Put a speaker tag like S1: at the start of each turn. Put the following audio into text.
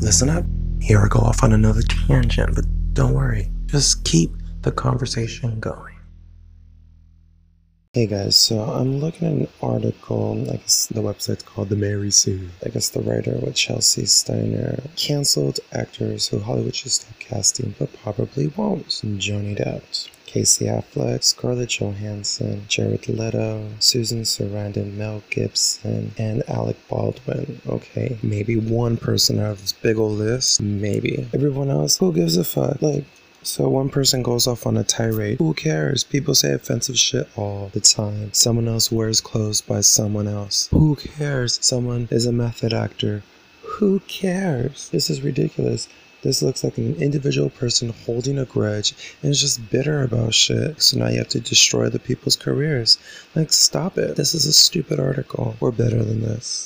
S1: listen up. Here I go off on another tangent, but don't worry. Just keep the conversation going. Hey guys, so I'm looking at an article, I guess the website's called The Mary Sue. I guess the writer with Chelsea Steiner canceled actors who Hollywood should stop casting but probably won't. Johnny Depp, Casey Affleck, Scarlett Johansson, Jared Leto, Susan Sarandon, Mel Gibson, and Alec Baldwin. Okay, maybe one person out of this big old list, maybe. Everyone else, who gives a fuck? Like, so one person goes off on a tirade. Who cares? People say offensive shit all the time. Someone else wears clothes by someone else. Who cares? Someone is a method actor. Who cares? This is ridiculous. This looks like an individual person holding a grudge and is just bitter about shit. So now you have to destroy the people's careers. Like, stop it. This is a stupid article. We're better than this.